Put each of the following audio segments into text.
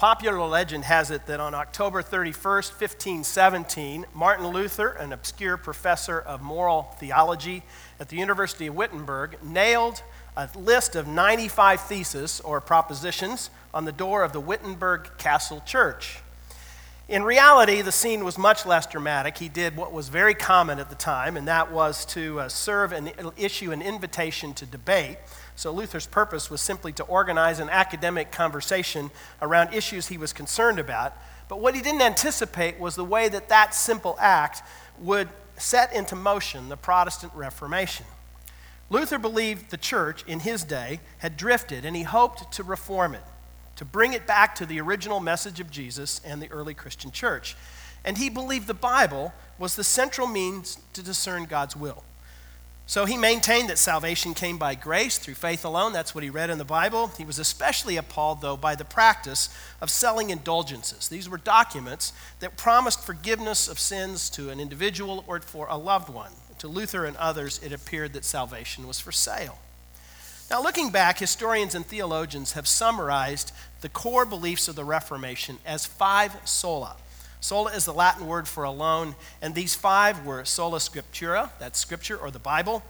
popular legend has it that on October 31st, 1517, Martin Luther, an obscure professor of moral theology at the University of Wittenberg, nailed a list of 95 theses or propositions on the door of the Wittenberg Castle Church. In reality, the scene was much less dramatic. He did what was very common at the time, and that was to uh, serve and issue an invitation to debate. So Luther's purpose was simply to organize an academic conversation around issues he was concerned about. But what he didn't anticipate was the way that that simple act would set into motion the Protestant Reformation. Luther believed the church in his day had drifted, and he hoped to reform it, to bring it back to the original message of Jesus and the early Christian church. And he believed the Bible was the central means to discern God's will. So he maintained that salvation came by grace through faith alone. That's what he read in the Bible. He was especially appalled, though, by the practice of selling indulgences. These were documents that promised forgiveness of sins to an individual or for a loved one. To Luther and others, it appeared that salvation was for sale. Now, looking back, historians and theologians have summarized the core beliefs of the Reformation as five sola. Sola is the Latin word for alone, and these five were sola scriptura, that's scripture or the Bible,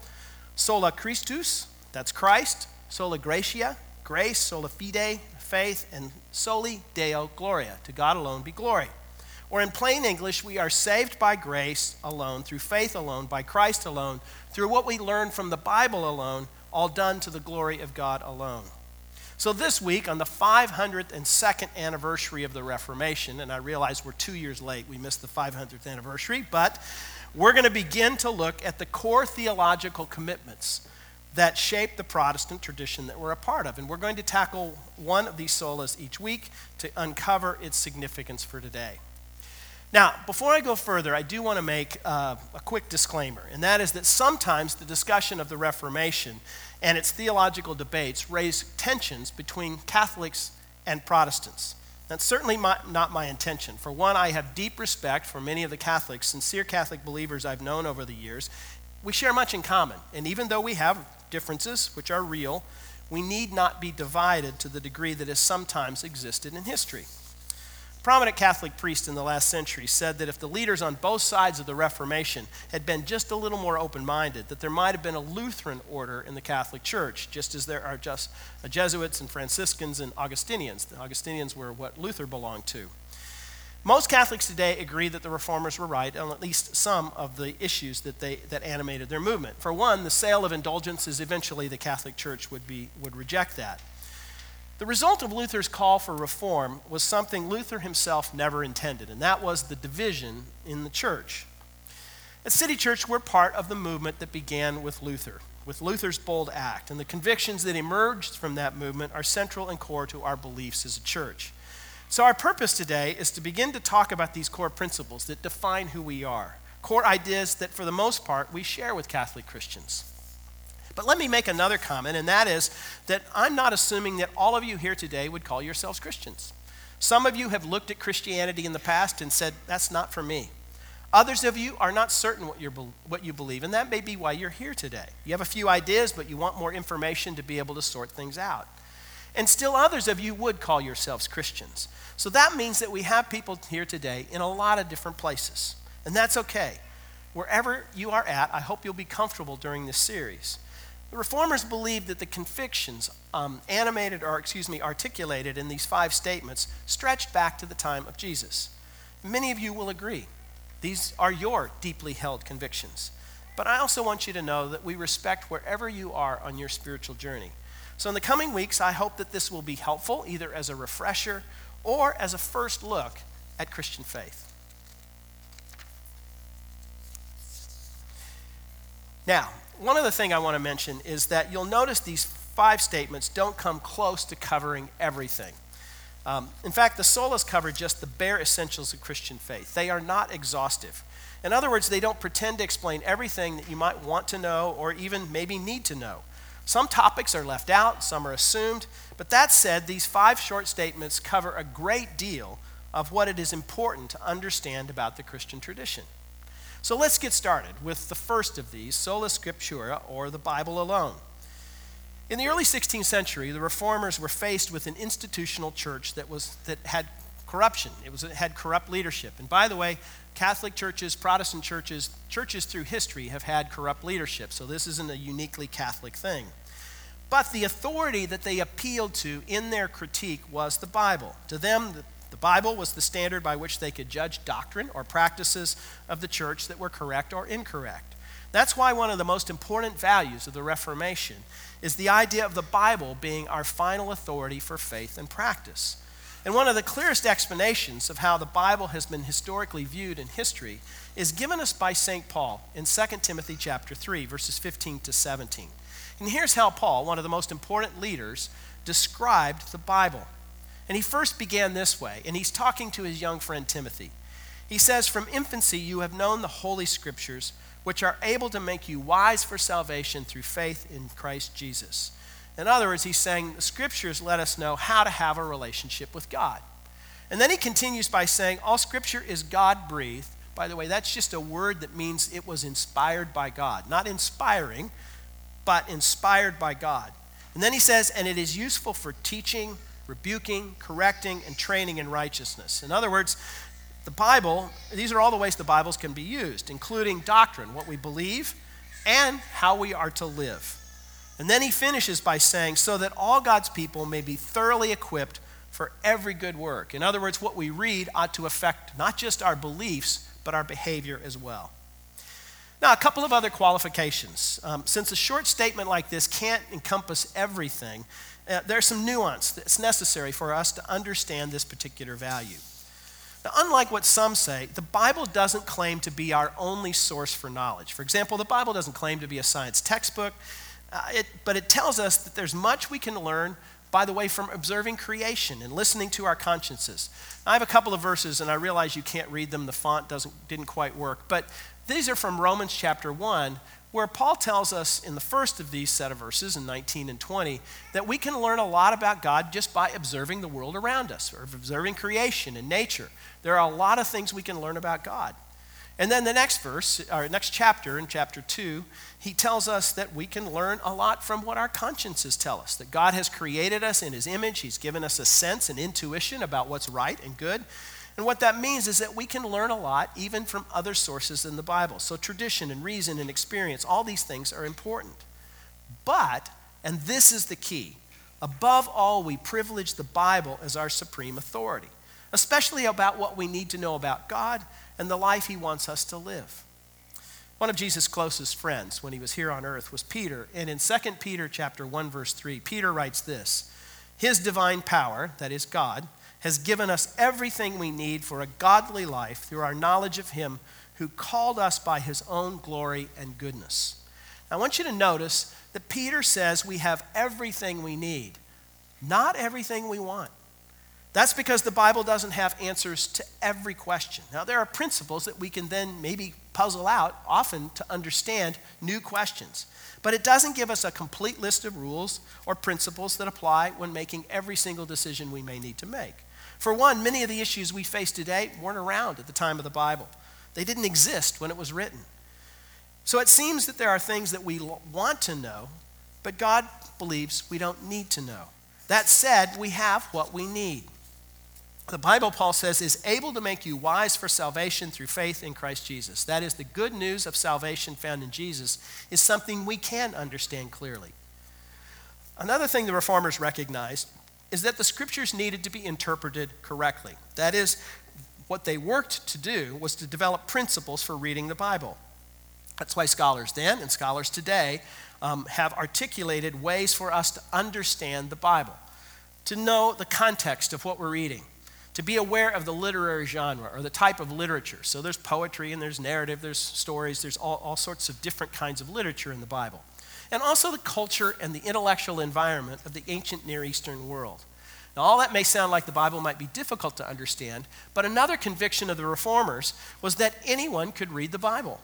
sola Christus, that's Christ, sola gratia, grace, sola fide, faith, and soli deo gloria, to God alone be glory. Or in plain English, we are saved by grace alone, through faith alone, by Christ alone, through what we learn from the Bible alone, all done to the glory of God alone. So, this week, on the 502nd anniversary of the Reformation, and I realize we're two years late, we missed the 500th anniversary, but we're going to begin to look at the core theological commitments that shape the Protestant tradition that we're a part of. And we're going to tackle one of these solas each week to uncover its significance for today. Now, before I go further, I do want to make uh, a quick disclaimer, and that is that sometimes the discussion of the Reformation and its theological debates raise tensions between Catholics and Protestants. That's certainly my, not my intention. For one, I have deep respect for many of the Catholics, sincere Catholic believers I've known over the years. We share much in common, and even though we have differences, which are real, we need not be divided to the degree that has sometimes existed in history prominent Catholic priest in the last century said that if the leaders on both sides of the Reformation had been just a little more open minded, that there might have been a Lutheran order in the Catholic Church, just as there are just uh, Jesuits and Franciscans and Augustinians. The Augustinians were what Luther belonged to. Most Catholics today agree that the reformers were right on at least some of the issues that, they, that animated their movement. For one, the sale of indulgences, eventually the Catholic Church would, be, would reject that. The result of Luther's call for reform was something Luther himself never intended, and that was the division in the church. At City Church, we're part of the movement that began with Luther, with Luther's bold act, and the convictions that emerged from that movement are central and core to our beliefs as a church. So, our purpose today is to begin to talk about these core principles that define who we are, core ideas that, for the most part, we share with Catholic Christians. But let me make another comment, and that is that I'm not assuming that all of you here today would call yourselves Christians. Some of you have looked at Christianity in the past and said, that's not for me. Others of you are not certain what, you're, what you believe, and that may be why you're here today. You have a few ideas, but you want more information to be able to sort things out. And still others of you would call yourselves Christians. So that means that we have people here today in a lot of different places, and that's okay. Wherever you are at, I hope you'll be comfortable during this series. The reformers believed that the convictions um, animated or, excuse me, articulated in these five statements stretched back to the time of Jesus. Many of you will agree. These are your deeply held convictions. But I also want you to know that we respect wherever you are on your spiritual journey. So, in the coming weeks, I hope that this will be helpful, either as a refresher or as a first look at Christian faith. Now, one other thing I want to mention is that you'll notice these five statements don't come close to covering everything. Um, in fact, the solas cover just the bare essentials of Christian faith. They are not exhaustive. In other words, they don't pretend to explain everything that you might want to know or even maybe need to know. Some topics are left out, some are assumed, but that said, these five short statements cover a great deal of what it is important to understand about the Christian tradition. So let's get started with the first of these, Sola Scriptura, or the Bible alone. In the early 16th century, the reformers were faced with an institutional church that, was, that had corruption. It, was, it had corrupt leadership. And by the way, Catholic churches, Protestant churches, churches through history have had corrupt leadership. So this isn't a uniquely Catholic thing. But the authority that they appealed to in their critique was the Bible. To them, the Bible was the standard by which they could judge doctrine or practices of the church that were correct or incorrect. That's why one of the most important values of the Reformation is the idea of the Bible being our final authority for faith and practice. And one of the clearest explanations of how the Bible has been historically viewed in history is given us by St. Paul in 2 Timothy chapter 3 verses 15 to 17. And here's how Paul, one of the most important leaders, described the Bible. And he first began this way, and he's talking to his young friend Timothy. He says, From infancy you have known the Holy Scriptures which are able to make you wise for salvation through faith in Christ Jesus. In other words, he's saying the scriptures let us know how to have a relationship with God. And then he continues by saying, All scripture is God breathed. By the way, that's just a word that means it was inspired by God. Not inspiring, but inspired by God. And then he says, And it is useful for teaching, rebuking, correcting, and training in righteousness. In other words, the Bible, these are all the ways the Bibles can be used, including doctrine, what we believe, and how we are to live. And then he finishes by saying, so that all God's people may be thoroughly equipped for every good work. In other words, what we read ought to affect not just our beliefs, but our behavior as well. Now, a couple of other qualifications. Um, since a short statement like this can't encompass everything, uh, there's some nuance that's necessary for us to understand this particular value. Now, unlike what some say, the Bible doesn't claim to be our only source for knowledge. For example, the Bible doesn't claim to be a science textbook, uh, it, but it tells us that there's much we can learn, by the way, from observing creation and listening to our consciences. Now, I have a couple of verses, and I realize you can't read them. The font doesn't, didn't quite work. But these are from Romans chapter 1, where Paul tells us in the first of these set of verses, in 19 and 20, that we can learn a lot about God just by observing the world around us, or observing creation and nature. There are a lot of things we can learn about God. And then the next verse, or next chapter, in chapter 2, he tells us that we can learn a lot from what our consciences tell us. That God has created us in his image, he's given us a sense and intuition about what's right and good. And what that means is that we can learn a lot even from other sources in the Bible. So, tradition and reason and experience, all these things are important. But, and this is the key, above all, we privilege the Bible as our supreme authority especially about what we need to know about God and the life he wants us to live. One of Jesus' closest friends when he was here on earth was Peter, and in 2 Peter chapter 1 verse 3, Peter writes this: His divine power, that is God, has given us everything we need for a godly life through our knowledge of him who called us by his own glory and goodness. Now, I want you to notice that Peter says we have everything we need, not everything we want. That's because the Bible doesn't have answers to every question. Now, there are principles that we can then maybe puzzle out, often to understand new questions. But it doesn't give us a complete list of rules or principles that apply when making every single decision we may need to make. For one, many of the issues we face today weren't around at the time of the Bible, they didn't exist when it was written. So it seems that there are things that we want to know, but God believes we don't need to know. That said, we have what we need the Bible, Paul says, is able to make you wise for salvation through faith in Christ Jesus. That is, the good news of salvation found in Jesus is something we can understand clearly. Another thing the reformers recognized is that the scriptures needed to be interpreted correctly. That is, what they worked to do was to develop principles for reading the Bible. That's why scholars then and scholars today um, have articulated ways for us to understand the Bible, to know the context of what we're reading to be aware of the literary genre or the type of literature. So there's poetry and there's narrative, there's stories, there's all, all sorts of different kinds of literature in the Bible. And also the culture and the intellectual environment of the ancient Near Eastern world. Now, all that may sound like the Bible might be difficult to understand, but another conviction of the reformers was that anyone could read the Bible.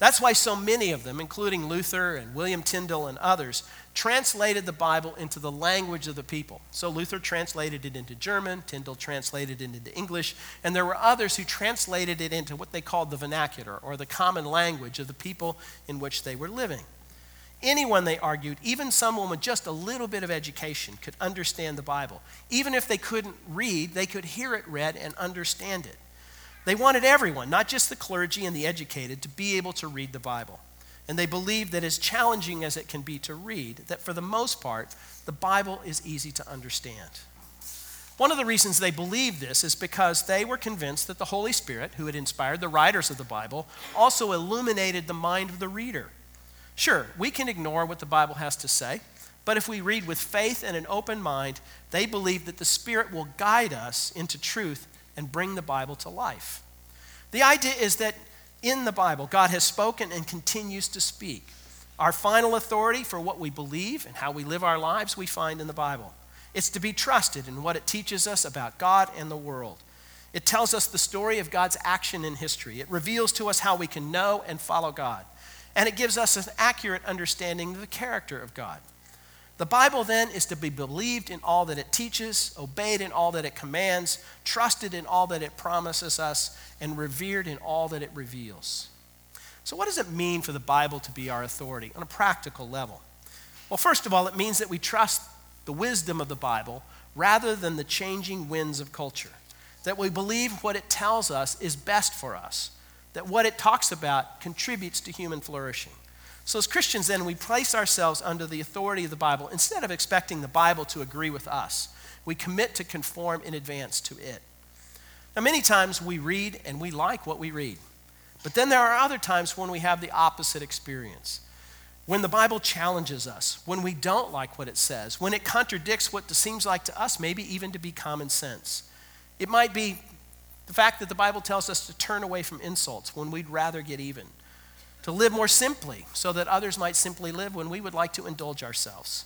That's why so many of them, including Luther and William Tyndale and others, translated the Bible into the language of the people. So Luther translated it into German, Tyndale translated it into English, and there were others who translated it into what they called the vernacular or the common language of the people in which they were living. Anyone, they argued, even someone with just a little bit of education, could understand the Bible. Even if they couldn't read, they could hear it read and understand it. They wanted everyone, not just the clergy and the educated, to be able to read the Bible. And they believed that as challenging as it can be to read, that for the most part, the Bible is easy to understand. One of the reasons they believed this is because they were convinced that the Holy Spirit, who had inspired the writers of the Bible, also illuminated the mind of the reader. Sure, we can ignore what the Bible has to say, but if we read with faith and an open mind, they believe that the Spirit will guide us into truth and bring the Bible to life. The idea is that in the Bible, God has spoken and continues to speak. Our final authority for what we believe and how we live our lives, we find in the Bible. It's to be trusted in what it teaches us about God and the world. It tells us the story of God's action in history. It reveals to us how we can know and follow God. And it gives us an accurate understanding of the character of God. The Bible then is to be believed in all that it teaches, obeyed in all that it commands, trusted in all that it promises us, and revered in all that it reveals. So, what does it mean for the Bible to be our authority on a practical level? Well, first of all, it means that we trust the wisdom of the Bible rather than the changing winds of culture. That we believe what it tells us is best for us, that what it talks about contributes to human flourishing. So, as Christians, then, we place ourselves under the authority of the Bible instead of expecting the Bible to agree with us. We commit to conform in advance to it. Now, many times we read and we like what we read. But then there are other times when we have the opposite experience. When the Bible challenges us, when we don't like what it says, when it contradicts what seems like to us, maybe even to be common sense. It might be the fact that the Bible tells us to turn away from insults when we'd rather get even to live more simply so that others might simply live when we would like to indulge ourselves,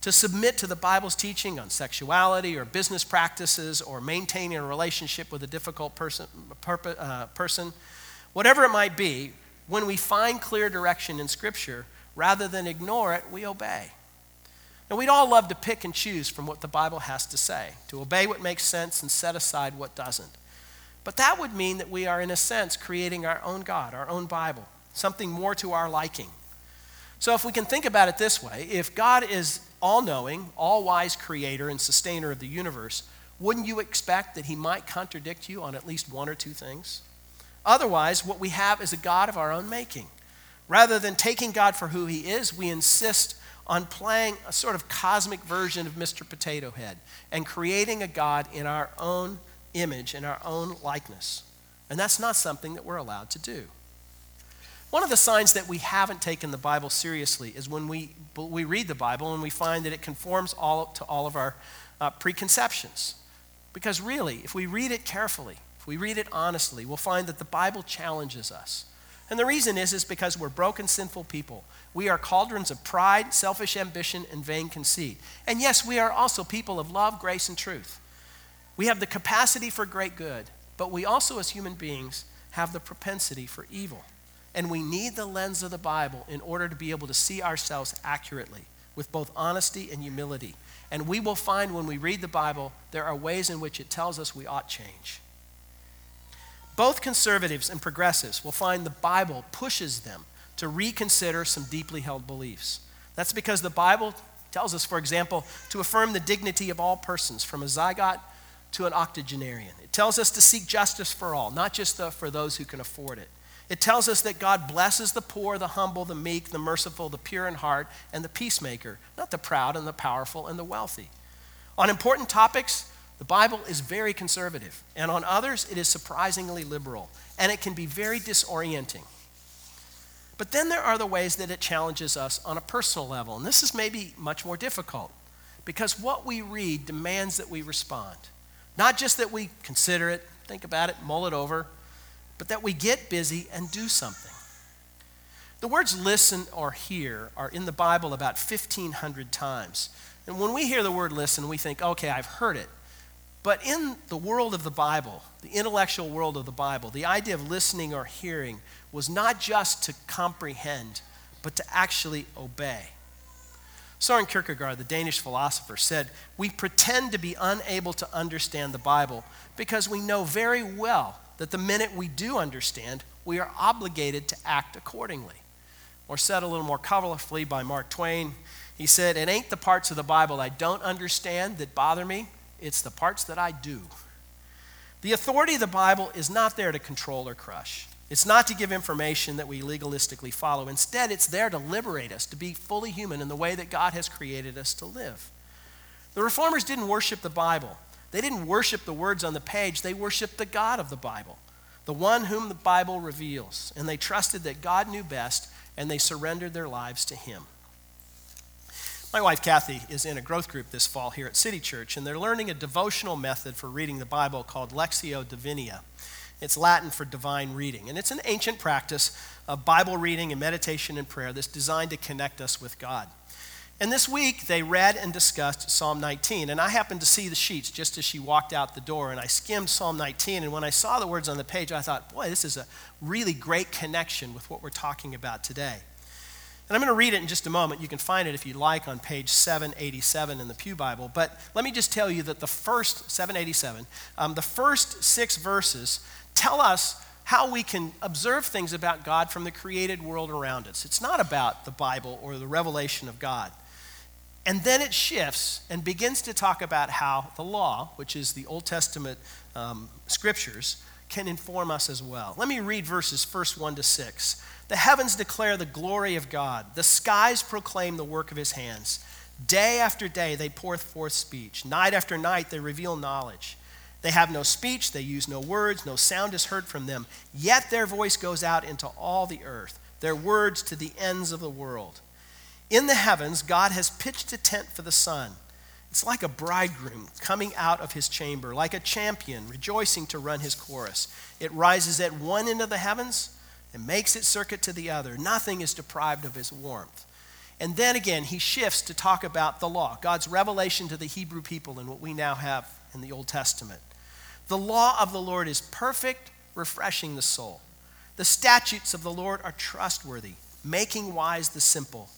to submit to the Bible's teaching on sexuality or business practices or maintaining a relationship with a difficult person, uh, person, whatever it might be, when we find clear direction in Scripture, rather than ignore it, we obey. Now, we'd all love to pick and choose from what the Bible has to say, to obey what makes sense and set aside what doesn't. But that would mean that we are, in a sense, creating our own God, our own Bible something more to our liking. So, if we can think about it this way, if God is all knowing, all wise creator and sustainer of the universe, wouldn't you expect that he might contradict you on at least one or two things? Otherwise, what we have is a God of our own making. Rather than taking God for who he is, we insist on playing a sort of cosmic version of Mr. Potato Head and creating a God in our own image, in our own likeness. And that's not something that we're allowed to do. One of the signs that we haven't taken the Bible seriously is when we, we read the Bible and we find that it conforms all to all of our uh, preconceptions. Because really, if we read it carefully, if we read it honestly, we'll find that the Bible challenges us. And the reason is, is because we're broken, sinful people. We are cauldrons of pride, selfish ambition, and vain conceit. And yes, we are also people of love, grace, and truth. We have the capacity for great good, but we also, as human beings, have the propensity for evil. And we need the lens of the Bible in order to be able to see ourselves accurately with both honesty and humility. And we will find when we read the Bible, there are ways in which it tells us we ought change. Both conservatives and progressives will find the Bible pushes them to reconsider some deeply held beliefs. That's because the Bible tells us, for example, to affirm the dignity of all persons, from a zygote to an octogenarian. It tells us to seek justice for all, not just the, for those who can afford it. It tells us that God blesses the poor, the humble, the meek, the merciful, the pure in heart, and the peacemaker, not the proud and the powerful and the wealthy. On important topics, the Bible is very conservative, and on others, it is surprisingly liberal, and it can be very disorienting. But then there are the ways that it challenges us on a personal level, and this is maybe much more difficult because what we read demands that we respond. Not just that we consider it, think about it, mull it over, but that we get busy and do something. The words listen or hear are in the Bible about 1,500 times. And when we hear the word listen, we think, okay, I've heard it. But in the world of the Bible, the intellectual world of the Bible, the idea of listening or hearing was not just to comprehend, but to actually obey. Soren Kierkegaard, the Danish philosopher, said, We pretend to be unable to understand the Bible because we know very well that the minute we do understand, we are obligated to act accordingly. or said a little more colorfully by Mark Twain, he said, It ain't the parts of the Bible I don't understand that bother me, it's the parts that I do. The authority of the Bible is not there to control or crush. It's not to give information that we legalistically follow. Instead, it's there to liberate us, to be fully human in the way that God has created us to live. The reformers didn't worship the Bible. They didn't worship the words on the page. They worshiped the God of the Bible, the one whom the Bible reveals. And they trusted that God knew best, and they surrendered their lives to Him. My wife Kathy is in a growth group this fall here at City Church, and they're learning a devotional method for reading the Bible called Lectio Divina. It's Latin for divine reading. And it's an ancient practice of Bible reading and meditation and prayer that's designed to connect us with God. And this week, they read and discussed Psalm 19. And I happened to see the sheets just as she walked out the door. And I skimmed Psalm 19. And when I saw the words on the page, I thought, boy, this is a really great connection with what we're talking about today. And I'm going to read it in just a moment. You can find it if you like on page 787 in the Pew Bible. But let me just tell you that the first, 787, um, the first six verses tell us how we can observe things about God from the created world around us. It's not about the Bible or the revelation of God. And then it shifts and begins to talk about how the law, which is the Old Testament um, scriptures, can inform us as well. Let me read verses first 1 to 6. The heavens declare the glory of God, the skies proclaim the work of his hands. Day after day they pour forth speech, night after night they reveal knowledge. They have no speech, they use no words, no sound is heard from them. Yet their voice goes out into all the earth, their words to the ends of the world. In the heavens, God has pitched a tent for the sun. It's like a bridegroom coming out of his chamber, like a champion rejoicing to run his course. It rises at one end of the heavens and makes its circuit to the other. Nothing is deprived of his warmth. And then again, he shifts to talk about the law, God's revelation to the Hebrew people and what we now have in the Old Testament. The law of the Lord is perfect, refreshing the soul. The statutes of the Lord are trustworthy, making wise the simple.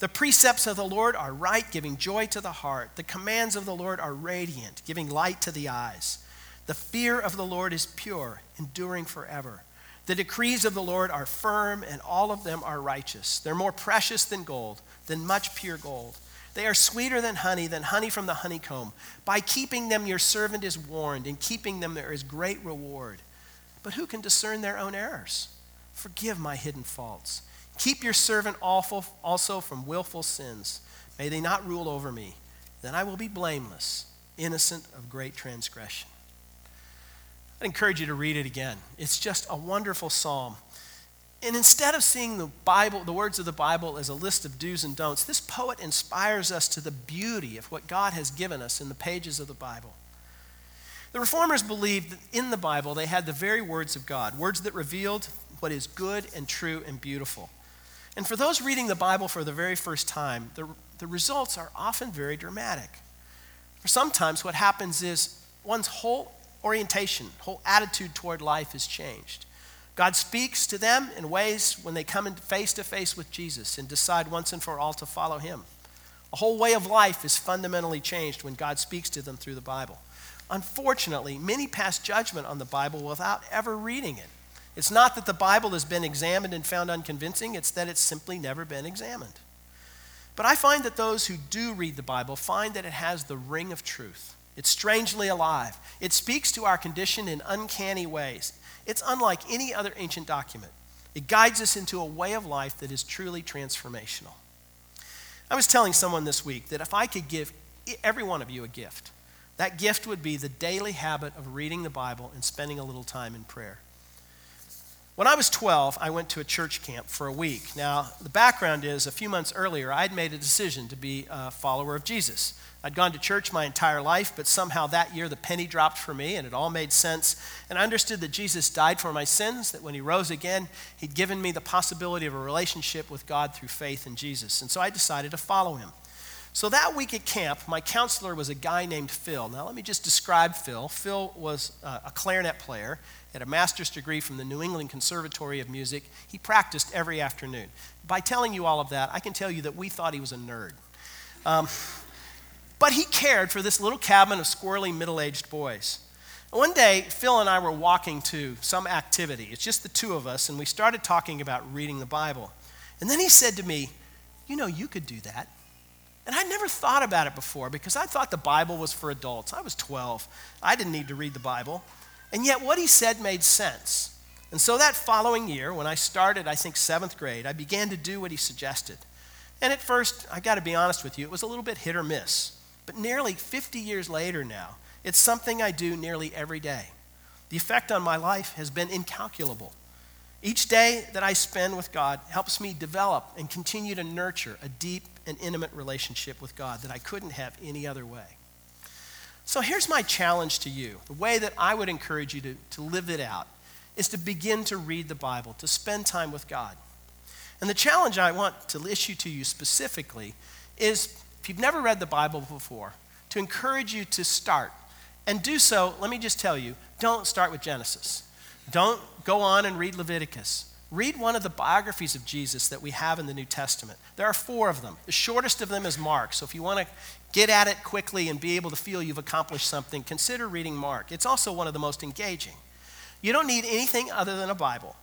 The precepts of the Lord are right, giving joy to the heart. The commands of the Lord are radiant, giving light to the eyes. The fear of the Lord is pure, enduring forever. The decrees of the Lord are firm, and all of them are righteous. They're more precious than gold, than much pure gold. They are sweeter than honey, than honey from the honeycomb. By keeping them, your servant is warned. In keeping them, there is great reward. But who can discern their own errors? Forgive my hidden faults. Keep your servant also from willful sins. May they not rule over me. Then I will be blameless, innocent of great transgression. I'd encourage you to read it again. It's just a wonderful psalm. And instead of seeing the Bible, the words of the Bible as a list of do's and don'ts, this poet inspires us to the beauty of what God has given us in the pages of the Bible. The reformers believed that in the Bible they had the very words of God, words that revealed what is good and true and beautiful. And for those reading the Bible for the very first time, the, the results are often very dramatic. For sometimes what happens is one's whole orientation, whole attitude toward life is changed. God speaks to them in ways when they come face to face with Jesus and decide once and for all to follow him. A whole way of life is fundamentally changed when God speaks to them through the Bible. Unfortunately, many pass judgment on the Bible without ever reading it. It's not that the Bible has been examined and found unconvincing, it's that it's simply never been examined. But I find that those who do read the Bible find that it has the ring of truth. It's strangely alive. It speaks to our condition in uncanny ways. It's unlike any other ancient document. It guides us into a way of life that is truly transformational. I was telling someone this week that if I could give every one of you a gift, that gift would be the daily habit of reading the Bible and spending a little time in prayer. When I was 12, I went to a church camp for a week. Now, the background is a few months earlier, I'd made a decision to be a follower of Jesus. I'd gone to church my entire life, but somehow that year the penny dropped for me and it all made sense. And I understood that Jesus died for my sins, that when he rose again, he'd given me the possibility of a relationship with God through faith in Jesus. And so I decided to follow him. So that week at camp, my counselor was a guy named Phil. Now, let me just describe Phil. Phil was a clarinet player, had a master's degree from the New England Conservatory of Music. He practiced every afternoon. By telling you all of that, I can tell you that we thought he was a nerd. Um, but he cared for this little cabin of squirrely middle aged boys. One day, Phil and I were walking to some activity. It's just the two of us, and we started talking about reading the Bible. And then he said to me, You know, you could do that. And I'd never thought about it before because I thought the Bible was for adults. I was 12, I didn't need to read the Bible. And yet, what he said made sense. And so that following year, when I started, I think, seventh grade, I began to do what he suggested. And at first, I got to be honest with you, it was a little bit hit or miss. But nearly 50 years later now, it's something I do nearly every day. The effect on my life has been incalculable. Each day that I spend with God helps me develop and continue to nurture a deep and intimate relationship with God that I couldn't have any other way. So here's my challenge to you the way that I would encourage you to, to live it out is to begin to read the Bible, to spend time with God. And the challenge I want to issue to you specifically is if you've never read the Bible before, to encourage you to start. And do so, let me just tell you, don't start with Genesis. Don't go on and read Leviticus. Read one of the biographies of Jesus that we have in the New Testament. There are four of them. The shortest of them is Mark. So if you want to get at it quickly and be able to feel you've accomplished something, consider reading Mark. It's also one of the most engaging. You don't need anything other than a Bible.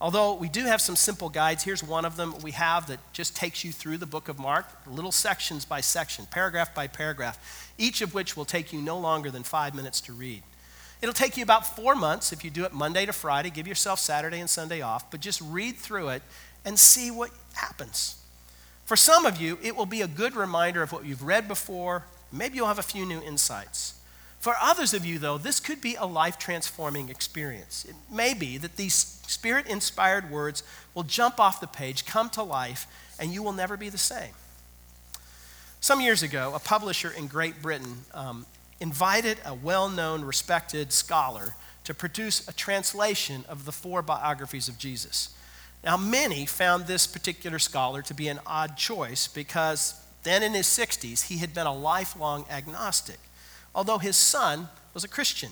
Although we do have some simple guides, here's one of them we have that just takes you through the book of Mark, little sections by section, paragraph by paragraph, each of which will take you no longer than five minutes to read. It'll take you about four months if you do it Monday to Friday. Give yourself Saturday and Sunday off, but just read through it and see what happens. For some of you, it will be a good reminder of what you've read before. Maybe you'll have a few new insights. For others of you, though, this could be a life transforming experience. It may be that these spirit inspired words will jump off the page, come to life, and you will never be the same. Some years ago, a publisher in Great Britain um, invited a well known, respected scholar to produce a translation of the four biographies of Jesus. Now, many found this particular scholar to be an odd choice because then in his 60s, he had been a lifelong agnostic, although his son was a Christian.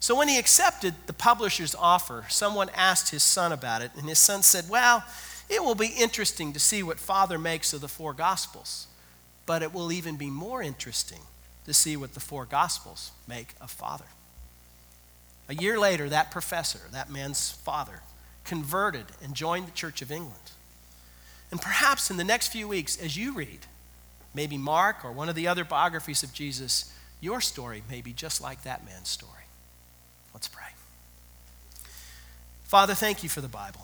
So when he accepted the publisher's offer, someone asked his son about it, and his son said, Well, it will be interesting to see what Father makes of the four Gospels, but it will even be more interesting to see what the four Gospels make of Father. A year later, that professor, that man's father, converted and joined the Church of England. And perhaps in the next few weeks, as you read, maybe Mark or one of the other biographies of Jesus, your story may be just like that man's story. Let's pray. Father, thank you for the Bible.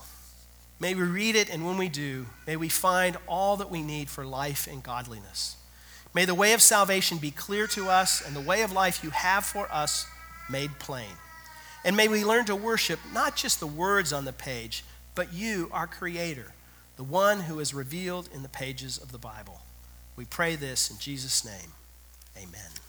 May we read it, and when we do, may we find all that we need for life and godliness. May the way of salvation be clear to us and the way of life you have for us made plain. And may we learn to worship not just the words on the page, but you, our Creator, the one who is revealed in the pages of the Bible. We pray this in Jesus' name. Amen.